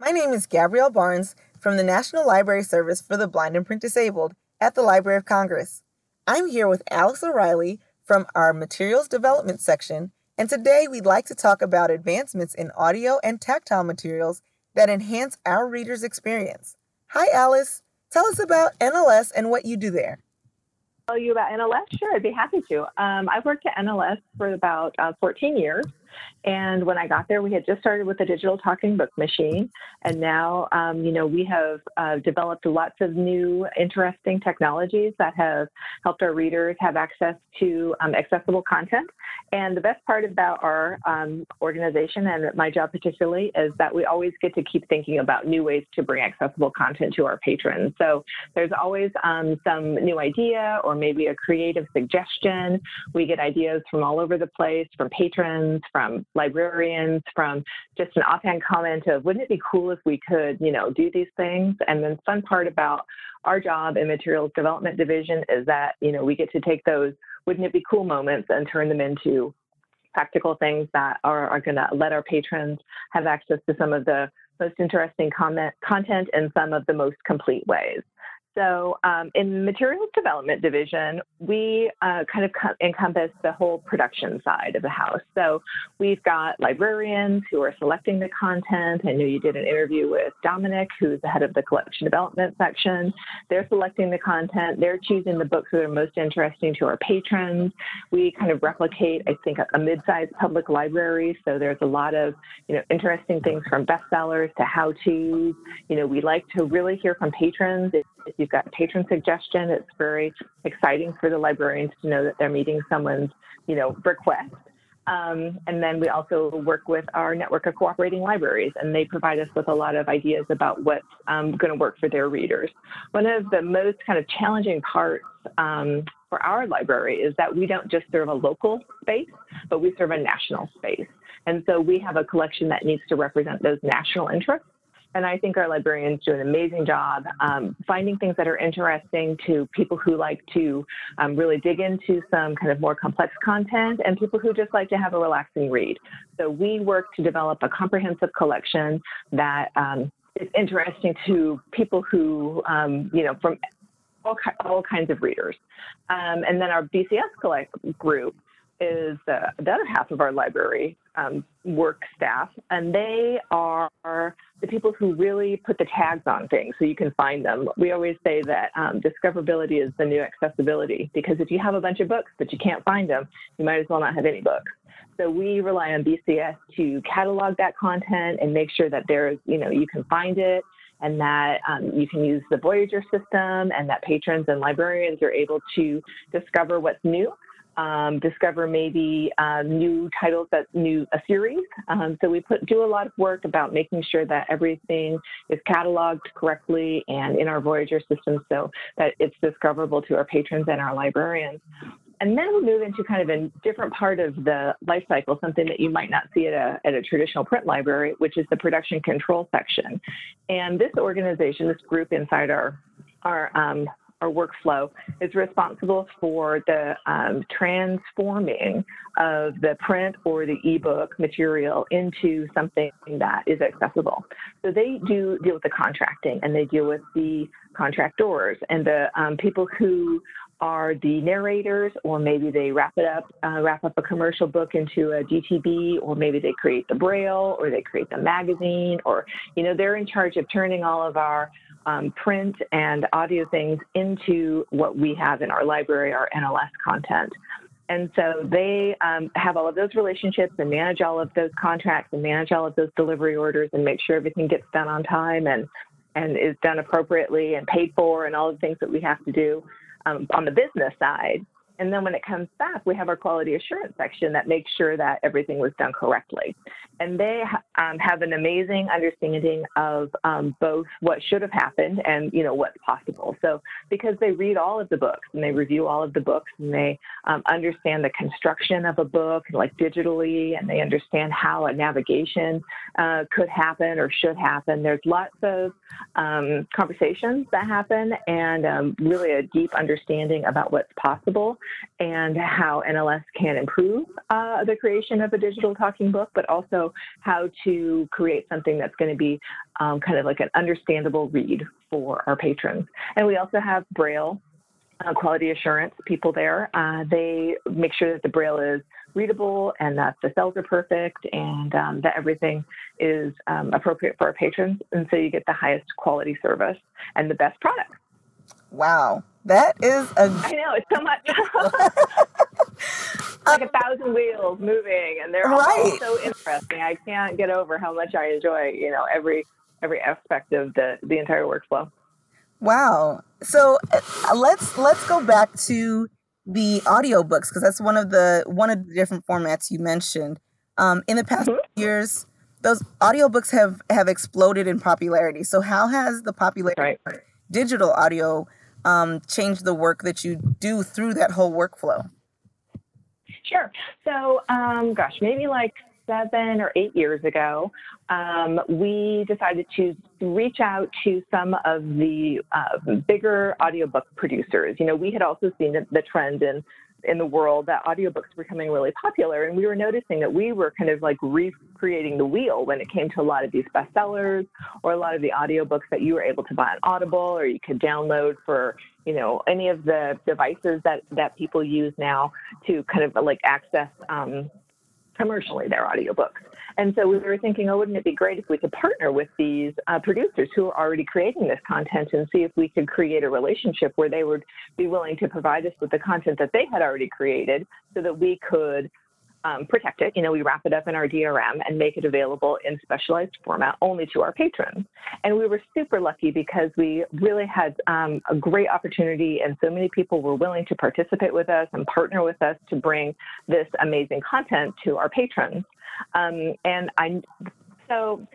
My name is Gabrielle Barnes from the National Library Service for the Blind and Print Disabled at the Library of Congress. I'm here with Alice O'Reilly from our Materials Development section, and today we'd like to talk about advancements in audio and tactile materials that enhance our readers' experience. Hi, Alice. Tell us about NLS and what you do there. Tell you about NLS? Sure, I'd be happy to. Um, I've worked at NLS for about uh, 14 years. And when I got there, we had just started with a digital talking book machine. And now, um, you know, we have uh, developed lots of new, interesting technologies that have helped our readers have access to um, accessible content. And the best part about our um, organization and my job particularly is that we always get to keep thinking about new ways to bring accessible content to our patrons. So there's always um, some new idea or maybe a creative suggestion. We get ideas from all over the place, from patrons, from librarians, from just an offhand comment of, wouldn't it be cool if we could, you know, do these things? And then fun part about our job in materials development division is that, you know, we get to take those wouldn't it be cool moments and turn them into practical things that are, are going to let our patrons have access to some of the most interesting comment, content in some of the most complete ways. So um, in materials development division, we uh, kind of encompass the whole production side of the house. So we've got librarians who are selecting the content. I know you did an interview with Dominic, who's the head of the collection development section. They're selecting the content. They're choosing the books that are most interesting to our patrons. We kind of replicate, I think, a mid-sized public library. So there's a lot of, you know, interesting things from bestsellers to how-tos. You know, we like to really hear from patrons. If, if you You've got patron suggestion. It's very exciting for the librarians to know that they're meeting someone's, you know, request. Um, and then we also work with our network of cooperating libraries, and they provide us with a lot of ideas about what's um, going to work for their readers. One of the most kind of challenging parts um, for our library is that we don't just serve a local space, but we serve a national space. And so we have a collection that needs to represent those national interests. And I think our librarians do an amazing job um, finding things that are interesting to people who like to um, really dig into some kind of more complex content and people who just like to have a relaxing read. So we work to develop a comprehensive collection that um, is interesting to people who, um, you know, from all, all kinds of readers. Um, and then our BCS collect group is the, the other half of our library um, work staff, and they are the people who really put the tags on things so you can find them. We always say that um, discoverability is the new accessibility because if you have a bunch of books but you can't find them, you might as well not have any books. So we rely on BCS to catalog that content and make sure that there's, you know, you can find it and that um, you can use the Voyager system and that patrons and librarians are able to discover what's new um, discover maybe um, new titles that new a series. Um, so we put do a lot of work about making sure that everything is cataloged correctly and in our Voyager system so that it's discoverable to our patrons and our librarians. And then we move into kind of a different part of the life cycle, something that you might not see at a, at a traditional print library, which is the production control section. And this organization, this group inside our our our workflow is responsible for the um, transforming of the print or the ebook material into something that is accessible. So they do deal with the contracting and they deal with the contractors and the um, people who are the narrators, or maybe they wrap it up, uh, wrap up a commercial book into a DTB, or maybe they create the braille, or they create the magazine, or you know they're in charge of turning all of our um, print and audio things into what we have in our library, our NLS content. And so they um, have all of those relationships and manage all of those contracts and manage all of those delivery orders and make sure everything gets done on time and, and is done appropriately and paid for and all the things that we have to do um, on the business side. And then when it comes back, we have our quality assurance section that makes sure that everything was done correctly. And they um, have an amazing understanding of um, both what should have happened and you know what's possible. So because they read all of the books and they review all of the books and they um, understand the construction of a book like digitally and they understand how a navigation uh, could happen or should happen. There's lots of um, conversations that happen and um, really a deep understanding about what's possible and how NLS can improve uh, the creation of a digital talking book, but also how to create something that's going to be um, kind of like an understandable read for our patrons. And we also have Braille uh, quality assurance people there. Uh, they make sure that the Braille is readable and that the cells are perfect and um, that everything is um, appropriate for our patrons. And so you get the highest quality service and the best product. Wow. That is a. I know, it's so much. like a thousand wheels moving and they're right. all so interesting. I can't get over how much I enjoy, you know, every every aspect of the the entire workflow. Wow. So uh, let's let's go back to the audiobooks because that's one of the one of the different formats you mentioned. Um, in the past mm-hmm. years, those audiobooks have have exploded in popularity. So how has the popularity right. digital audio um, changed the work that you do through that whole workflow? Sure. So, um, gosh, maybe like seven or eight years ago, um, we decided to reach out to some of the uh, bigger audiobook producers. You know, we had also seen the trend in in the world that audiobooks were becoming really popular and we were noticing that we were kind of like recreating the wheel when it came to a lot of these bestsellers or a lot of the audiobooks that you were able to buy on audible or you could download for you know any of the devices that that people use now to kind of like access um, commercially their audiobooks. And so we were thinking, oh, wouldn't it be great if we could partner with these uh, producers who are already creating this content and see if we could create a relationship where they would be willing to provide us with the content that they had already created so that we could um, protect it. You know, we wrap it up in our DRM and make it available in specialized format only to our patrons. And we were super lucky because we really had um, a great opportunity, and so many people were willing to participate with us and partner with us to bring this amazing content to our patrons. Um, and I, so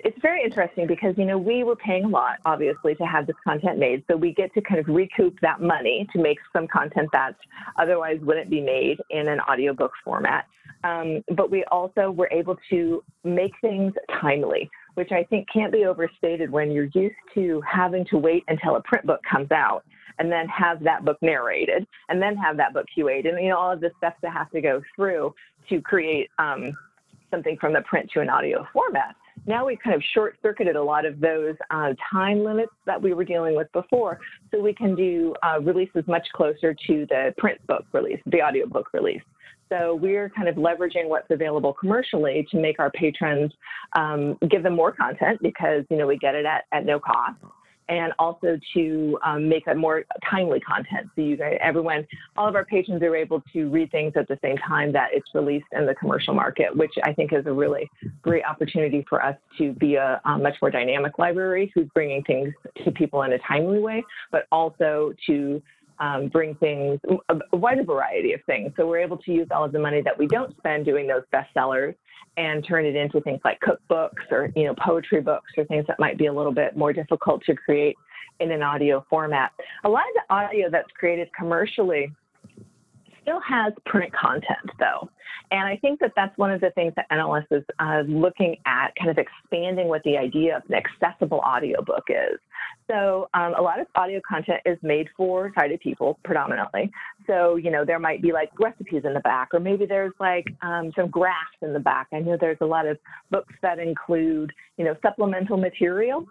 it's very interesting because you know we were paying a lot obviously to have this content made. So we get to kind of recoup that money to make some content that otherwise wouldn't be made in an audiobook format. Um, but we also were able to make things timely which i think can't be overstated when you're used to having to wait until a print book comes out and then have that book narrated and then have that book QA'd and you know all of the steps that have to go through to create um, something from the print to an audio format now we've kind of short circuited a lot of those uh, time limits that we were dealing with before. So we can do uh, releases much closer to the print book release, the audiobook release. So we're kind of leveraging what's available commercially to make our patrons um, give them more content because you know we get it at, at no cost and also to um, make a more timely content. So you guys, everyone, all of our patrons are able to read things at the same time that it's released in the commercial market, which I think is a really great opportunity for us to be a, a much more dynamic library who's bringing things to people in a timely way, but also to um, bring things, a, a wider variety of things. So we're able to use all of the money that we don't spend doing those bestsellers and turn it into things like cookbooks or you know poetry books or things that might be a little bit more difficult to create in an audio format. A lot of the audio that's created commercially still has print content though. And I think that that's one of the things that NLS is uh, looking at, kind of expanding what the idea of an accessible audiobook is. So um, a lot of audio content is made for sighted people predominantly. So, you know, there might be like recipes in the back, or maybe there's like um, some graphs in the back. I know there's a lot of books that include, you know, supplemental material.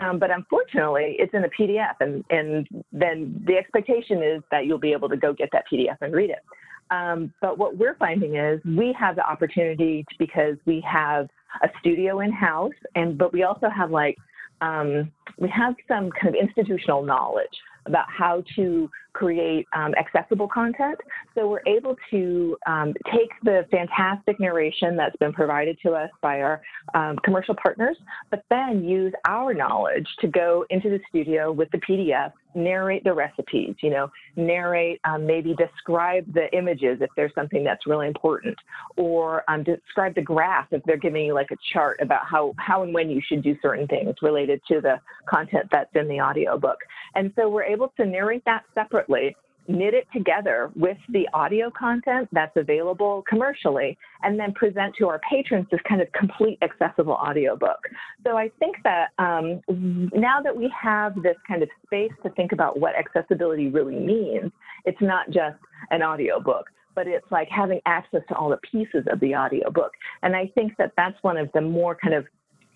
Um, but unfortunately, it's in a PDF, and, and then the expectation is that you'll be able to go get that PDF and read it. Um, but what we're finding is we have the opportunity to, because we have a studio in house, and but we also have like um, we have some kind of institutional knowledge about how to create um, accessible content. So we're able to um, take the fantastic narration that's been provided to us by our um, commercial partners, but then use our knowledge to go into the studio with the PDF narrate the recipes, you know, narrate, um, maybe describe the images if there's something that's really important, or um, describe the graph if they're giving you like a chart about how, how and when you should do certain things related to the content that's in the audiobook. And so we're able to narrate that separately knit it together with the audio content that's available commercially and then present to our patrons this kind of complete accessible audiobook. So I think that um, now that we have this kind of space to think about what accessibility really means, it's not just an audiobook but it's like having access to all the pieces of the audiobook. And I think that that's one of the more kind of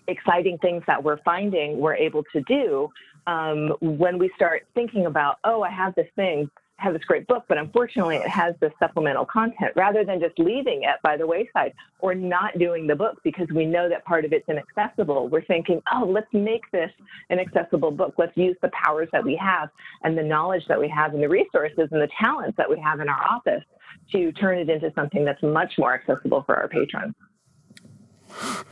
exciting things that we're finding we're able to do um, when we start thinking about, oh, I have this thing, have this great book, but unfortunately it has this supplemental content, rather than just leaving it by the wayside or not doing the book because we know that part of it's inaccessible. We're thinking, oh, let's make this an accessible book. Let's use the powers that we have and the knowledge that we have and the resources and the talents that we have in our office to turn it into something that's much more accessible for our patrons.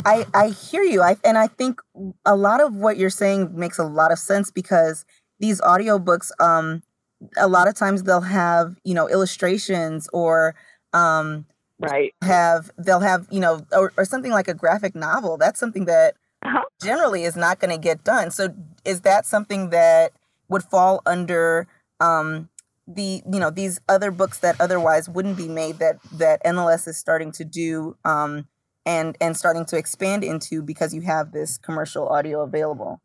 I I hear you. I and I think a lot of what you're saying makes a lot of sense because these audiobooks um a lot of times they'll have, you know, illustrations or um right have they'll have, you know, or, or something like a graphic novel. That's something that uh-huh. generally is not going to get done. So is that something that would fall under um the you know these other books that otherwise wouldn't be made that that NLS is starting to do um, and and starting to expand into because you have this commercial audio available.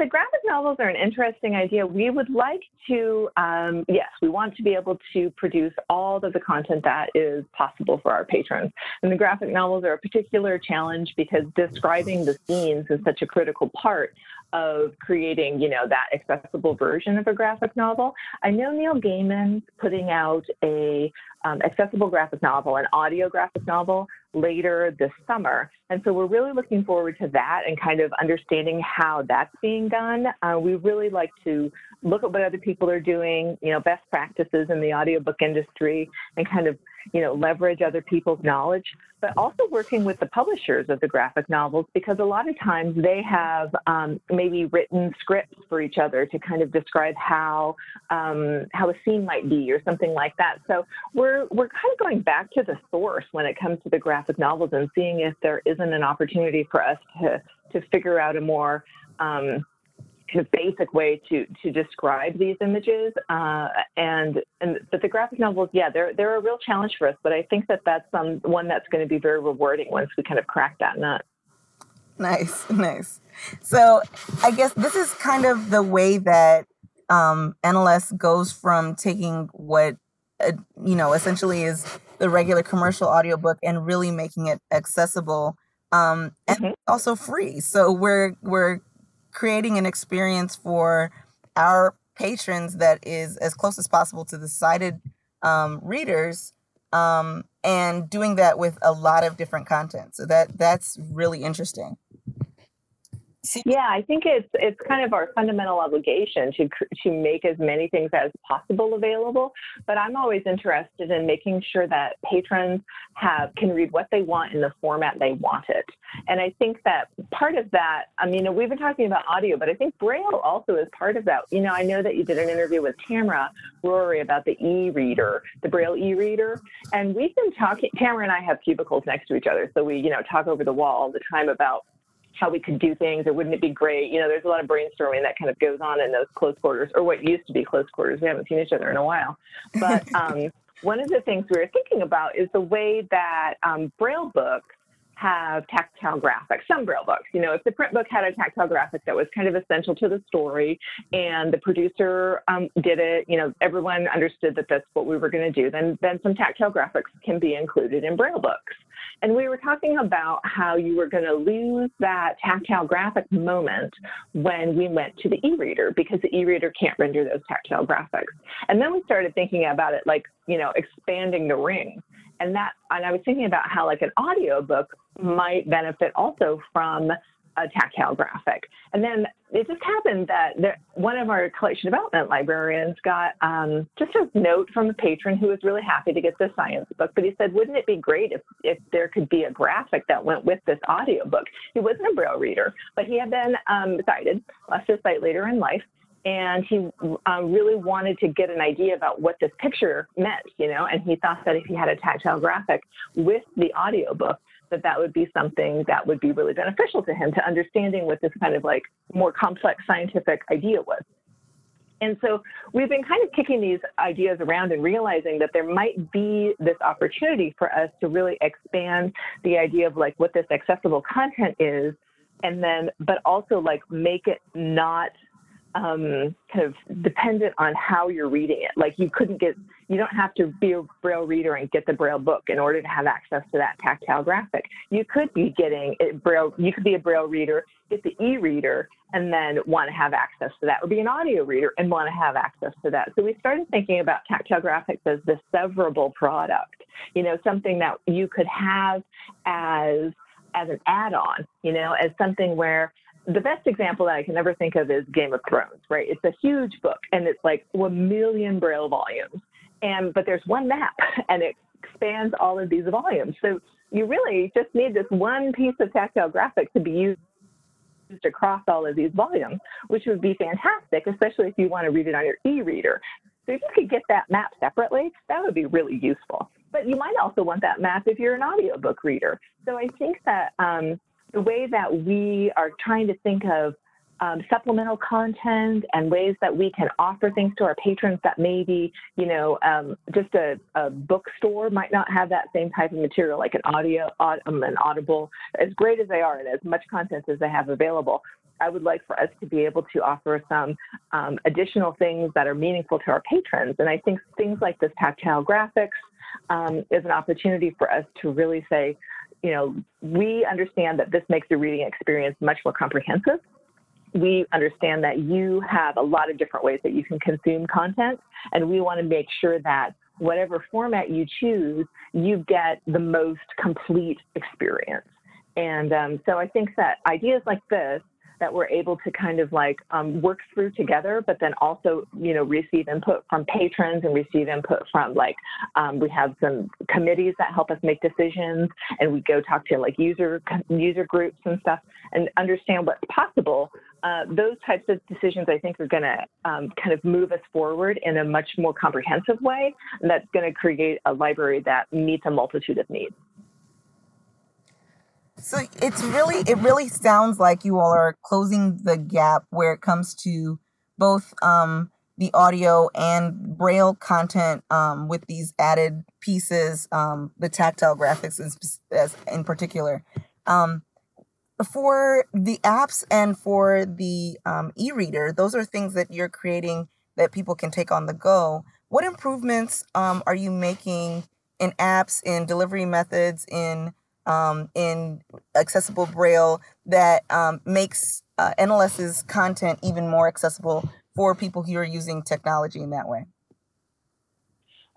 The graphic novels are an interesting idea. We would like to, um, yes, we want to be able to produce all of the content that is possible for our patrons. And the graphic novels are a particular challenge because describing the scenes is such a critical part of creating, you know, that accessible version of a graphic novel. I know Neil Gaiman's putting out a um, accessible graphic novel, an audio graphic novel later this summer. And so we're really looking forward to that and kind of understanding how that's being done. Uh, we really like to look at what other people are doing, you know, best practices in the audiobook industry and kind of, you know, leverage other people's knowledge, but also working with the publishers of the graphic novels because a lot of times they have um, maybe written scripts for each other to kind of describe how um, how a scene might be or something like that. So we're we're kind of going back to the source when it comes to the graphic novels and seeing if there isn't an opportunity for us to to figure out a more um, kind of basic way to to describe these images. Uh, and and but the graphic novels, yeah, they're they're a real challenge for us. But I think that that's um, one that's going to be very rewarding once we kind of crack that nut. Nice, nice. So I guess this is kind of the way that um, NLS goes from taking what uh, you know essentially is the regular commercial audiobook and really making it accessible um, and mm-hmm. also free. So we're we're creating an experience for our patrons that is as close as possible to the sighted um, readers um, and doing that with a lot of different content. So that that's really interesting yeah, I think it's it's kind of our fundamental obligation to to make as many things as possible available. But I'm always interested in making sure that patrons have can read what they want in the format they want it. And I think that part of that, I mean, we've been talking about audio, but I think Braille also is part of that. You know, I know that you did an interview with Tamara Rorie about the e-reader, the Braille e-reader, and we've been talking. Tamara and I have cubicles next to each other, so we you know talk over the wall all the time about how we could do things or wouldn't it be great? You know, there's a lot of brainstorming that kind of goes on in those close quarters or what used to be close quarters. We haven't seen each other in a while. But um, one of the things we were thinking about is the way that um, Braille books have tactile graphics, some Braille books. You know, if the print book had a tactile graphic that was kind of essential to the story and the producer um, did it, you know, everyone understood that that's what we were going to do, then, then some tactile graphics can be included in Braille books. And we were talking about how you were going to lose that tactile graphic moment when we went to the e-reader because the e-reader can't render those tactile graphics. And then we started thinking about it like, you know, expanding the ring. And that, and I was thinking about how like an audio book might benefit also from a tactile graphic. And then it just happened that there, one of our collection development librarians got um, just a note from a patron who was really happy to get this science book. But he said, wouldn't it be great if, if there could be a graphic that went with this audio book? He wasn't a Braille reader, but he had been um, sighted, lost his sight later in life. And he um, really wanted to get an idea about what this picture meant, you know, and he thought that if he had a tactile graphic with the audio book, that that would be something that would be really beneficial to him to understanding what this kind of like more complex scientific idea was. And so we've been kind of kicking these ideas around and realizing that there might be this opportunity for us to really expand the idea of like what this accessible content is and then but also like make it not um, kind of dependent on how you're reading it. Like you couldn't get, you don't have to be a Braille reader and get the Braille book in order to have access to that tactile graphic. You could be getting it Braille, you could be a Braille reader, get the e-reader, and then want to have access to that, or be an audio reader and want to have access to that. So we started thinking about tactile graphics as the severable product, you know, something that you could have as as an add-on, you know, as something where the best example that I can ever think of is Game of Thrones, right? It's a huge book and it's like a million braille volumes. And but there's one map and it expands all of these volumes. So you really just need this one piece of tactile graphic to be used across all of these volumes, which would be fantastic, especially if you want to read it on your e-reader. So if you could get that map separately, that would be really useful. But you might also want that map if you're an audiobook reader. So I think that um, the way that we are trying to think of um, supplemental content and ways that we can offer things to our patrons that maybe, you know, um, just a, a, bookstore might not have that same type of material, like an audio, um, an audible, as great as they are and as much content as they have available. I would like for us to be able to offer some um, additional things that are meaningful to our patrons. And I think things like this tactile graphics um, is an opportunity for us to really say, you know, we understand that this makes the reading experience much more comprehensive. We understand that you have a lot of different ways that you can consume content, and we want to make sure that whatever format you choose, you get the most complete experience. And um, so I think that ideas like this that we're able to kind of like um, work through together, but then also, you know, receive input from patrons and receive input from like, um, we have some committees that help us make decisions and we go talk to like user, user groups and stuff and understand what's possible. Uh, those types of decisions, I think, are going to um, kind of move us forward in a much more comprehensive way. And that's going to create a library that meets a multitude of needs. So it's really, it really sounds like you all are closing the gap where it comes to both um, the audio and braille content um, with these added pieces, um, the tactile graphics as in particular. Um, for the apps and for the um, e-reader, those are things that you're creating that people can take on the go. What improvements um, are you making in apps, in delivery methods, in um, in accessible Braille that um, makes uh, NLS's content even more accessible for people who are using technology in that way?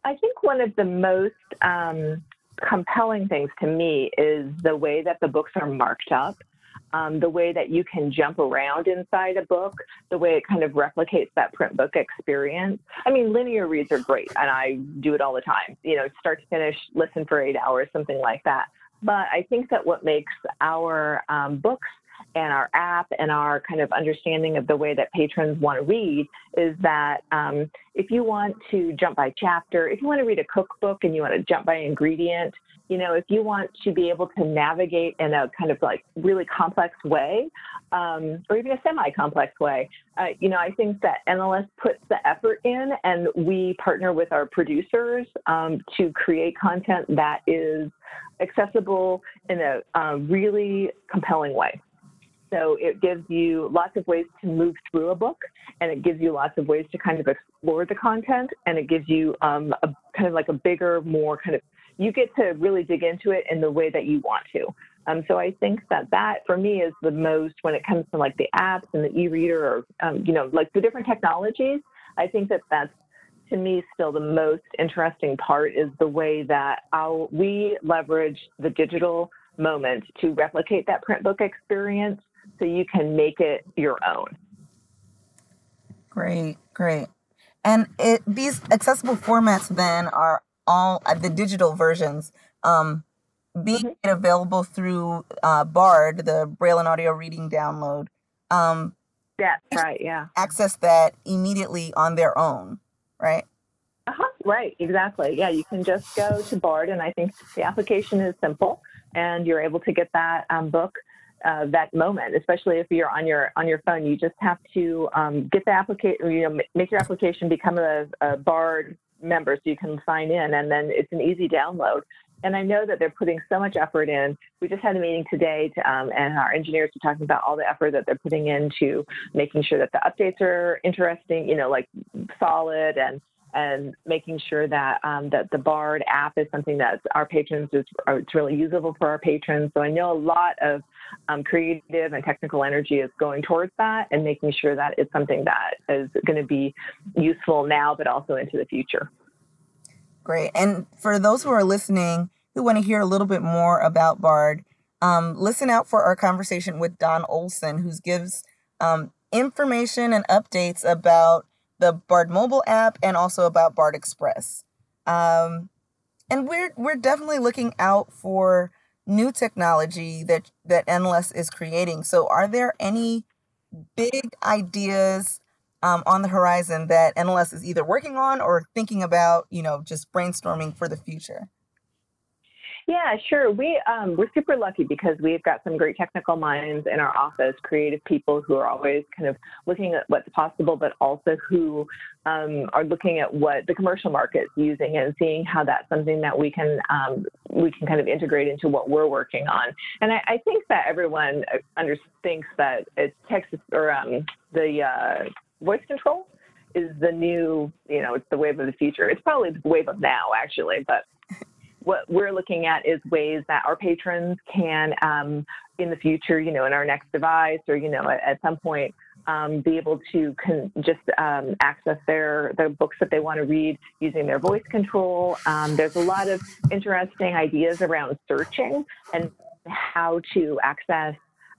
I think one of the most um, compelling things to me is the way that the books are marked up. Um, the way that you can jump around inside a book, the way it kind of replicates that print book experience. I mean, linear reads are great, and I do it all the time. You know, start to finish, listen for eight hours, something like that. But I think that what makes our um, books and our app and our kind of understanding of the way that patrons want to read is that um, if you want to jump by chapter, if you want to read a cookbook and you want to jump by ingredient, you know, if you want to be able to navigate in a kind of like really complex way, um, or even a semi-complex way, uh, you know, I think that NLS puts the effort in, and we partner with our producers um, to create content that is accessible in a uh, really compelling way. So it gives you lots of ways to move through a book, and it gives you lots of ways to kind of explore the content, and it gives you um, a kind of like a bigger, more kind of you get to really dig into it in the way that you want to. Um, so I think that that for me is the most when it comes to like the apps and the e-reader or um, you know like the different technologies. I think that that's to me still the most interesting part is the way that we leverage the digital moment to replicate that print book experience so you can make it your own. Great, great. And it, these accessible formats then are all uh, the digital versions um, being mm-hmm. available through uh, Bard, the Braille and Audio Reading download. Um, That's right, yeah. Access that immediately on their own, right? Uh-huh, right, exactly. Yeah, you can just go to Bard, and I think the application is simple, and you're able to get that um, book uh, that moment, especially if you're on your on your phone. You just have to um, get the application, you know, make your application become a, a Bard member so you can sign in, and then it's an easy download. and I know that they're putting so much effort in. We just had a meeting today, to, um, and our engineers are talking about all the effort that they're putting into making sure that the updates are interesting, you know, like solid and and making sure that um, that the Bard app is something that our patrons is it's really usable for our patrons. So I know a lot of um, creative and technical energy is going towards that and making sure that it's something that is going to be useful now, but also into the future. Great. And for those who are listening who want to hear a little bit more about Bard, um, listen out for our conversation with Don Olson, who gives um, information and updates about the Bard mobile app and also about Bard Express. Um, and we're we're definitely looking out for new technology that that NLS is creating. So, are there any big ideas um, on the horizon that NLS is either working on or thinking about, you know, just brainstorming for the future? Yeah, sure. We um, we're super lucky because we've got some great technical minds in our office, creative people who are always kind of looking at what's possible, but also who um, are looking at what the commercial market's using and seeing how that's something that we can um, we can kind of integrate into what we're working on. And I, I think that everyone uh, under, thinks that it's Texas or um, the uh, voice control is the new, you know, it's the wave of the future. It's probably the wave of now, actually, but what we're looking at is ways that our patrons can, um, in the future, you know, in our next device or, you know, at, at some point, um, be able to con- just um, access their the books that they want to read using their voice control. Um, there's a lot of interesting ideas around searching and how to access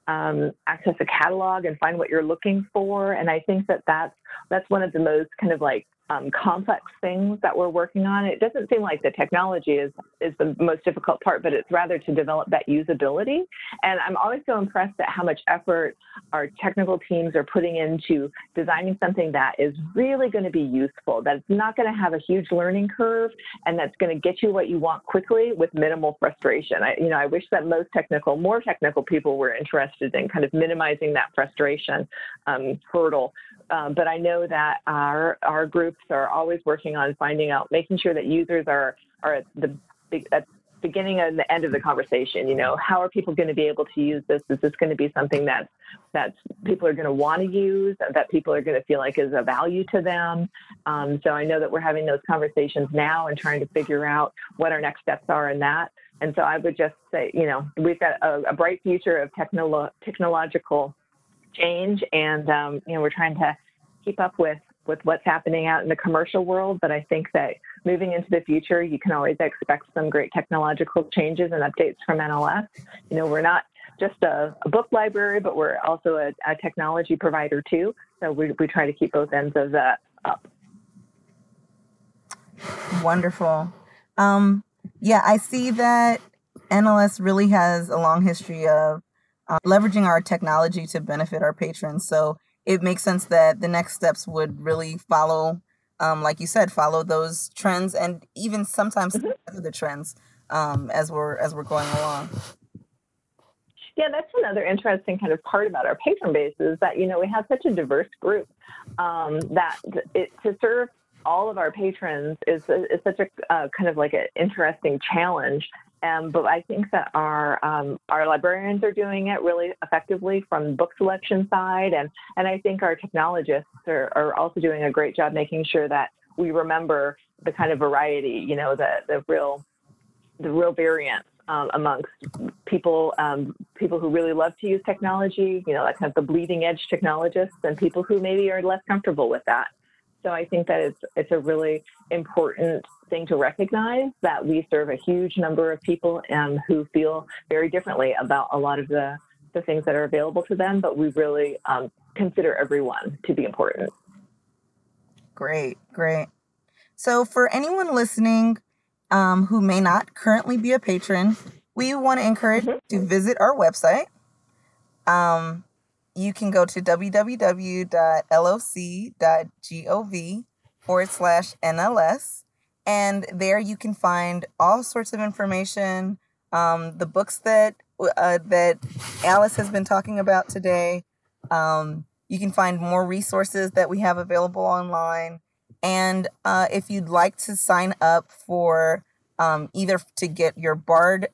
um, access a catalog and find what you're looking for. And I think that that's that's one of the most kind of like um, complex things that we're working on. It doesn't seem like the technology is is the most difficult part, but it's rather to develop that usability. And I'm always so impressed at how much effort our technical teams are putting into designing something that is really going to be useful, that's not going to have a huge learning curve, and that's going to get you what you want quickly with minimal frustration. I, you know, I wish that most technical, more technical people were interested in kind of minimizing that frustration um, hurdle um, but I know that our our groups are always working on finding out, making sure that users are are at the at beginning and the end of the conversation. You know, how are people going to be able to use this? Is this going to be something that that people are going to want to use? That people are going to feel like is a value to them? Um, so I know that we're having those conversations now and trying to figure out what our next steps are in that. And so I would just say, you know, we've got a, a bright future of technolo- technological change, and um, you know we're trying to keep up with with what's happening out in the commercial world. But I think that moving into the future, you can always expect some great technological changes and updates from NLS. You know, we're not just a, a book library, but we're also a, a, technology provider too. So we, we try to keep both ends of that up. Wonderful. Um, yeah, I see that NLS really has a long history of uh, leveraging our technology to benefit our patrons. So it makes sense that the next steps would really follow, um, like you said, follow those trends and even sometimes mm-hmm. the trends um, as we're as we're going along. Yeah, that's another interesting kind of part about our patron base is that you know we have such a diverse group um, that it, to serve all of our patrons is, is such a uh, kind of like an interesting challenge um, but I think that our um, our librarians are doing it really effectively from the book selection side, and and I think our technologists are, are also doing a great job making sure that we remember the kind of variety, you know, the the real the real variance um, amongst people um, people who really love to use technology, you know, like kind of the bleeding edge technologists, and people who maybe are less comfortable with that. So I think that it's it's a really important thing to recognize that we serve a huge number of people um, who feel very differently about a lot of the the things that are available to them, but we really um, consider everyone to be important. Great, great. So for anyone listening um, who may not currently be a patron, we want to encourage mm-hmm. to visit our website. Um, you can go to www.loc.gov forward slash NLS. And there you can find all sorts of information, um, the books that uh, that Alice has been talking about today. Um, you can find more resources that we have available online. And uh, if you'd like to sign up for um, either to get your BARD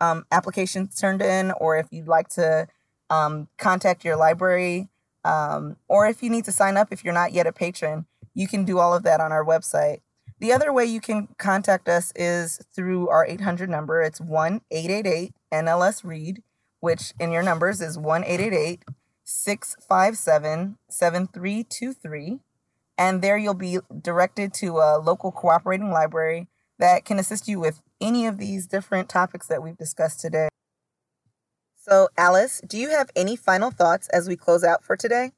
um, application turned in, or if you'd like to um, contact your library, um, or if you need to sign up if you're not yet a patron, you can do all of that on our website. The other way you can contact us is through our 800 number. It's 1 888 NLS Read, which in your numbers is 1 888 657 7323. And there you'll be directed to a local cooperating library that can assist you with any of these different topics that we've discussed today. So, Alice, do you have any final thoughts as we close out for today?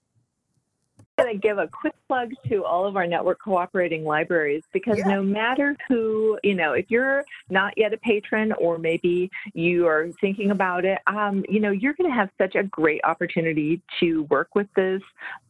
I'm going to give a quick plug to all of our network cooperating libraries because Yeah. no matter who, you know, if you're not yet a patron or maybe you are thinking about it, um, you know, you're going to have such a great opportunity to work with these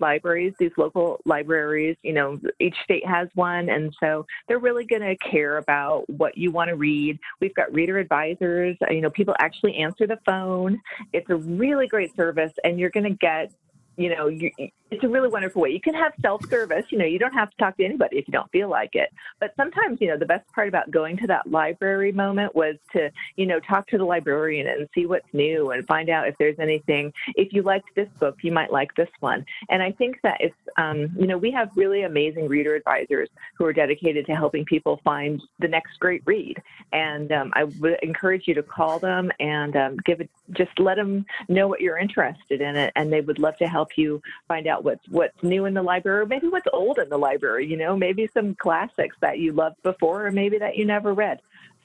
libraries, these local libraries. You know, each state has one, and so they're really going to care about what you want to read. We've got reader advisors, you know, people actually answer the phone. It's a really great service, and you're going to get you know, you, it's a really wonderful way. You can have self-service. You know, you don't have to talk to anybody if you don't feel like it. But sometimes, you know, the best part about going to that library moment was to, you know, talk to the librarian and see what's new and find out if there's anything. If you liked this book, you might like this one. And I think that it's, um, you know, we have really amazing reader advisors who are dedicated to helping people find the next great read. And um, I would encourage you to call them and um, give it, just let them know what you're interested in it, and they would love to help you find out what's what's new in the library, or maybe what's old in the library. You know, maybe some classics that you loved before, or maybe that you never read.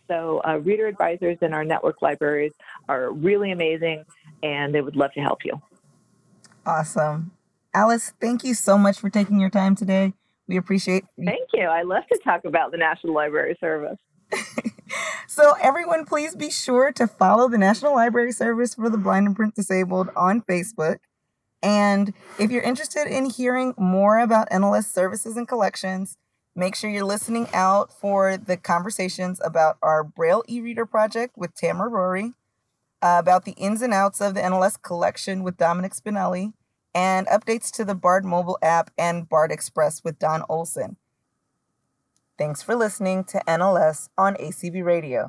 So, uh, reader advisors in our network libraries are really amazing, and they would love to help you. Awesome. Alice, thank you so much for taking your time today. We appreciate Thank you. I love to talk about the National Library Service. So, everyone, please be sure to follow the National Library Service for the Blind and Print Disabled on Facebook. And if you're interested in hearing more about NLS services and collections, make sure you're listening out for the conversations about our Braille e reader project with Tamara Rorie, uh, about the ins and outs of the NLS collection with Dominic Spinelli, and updates to the Bard mobile app and Bard Express with Don Olson. Thanks for listening to NLS on ACB Radio.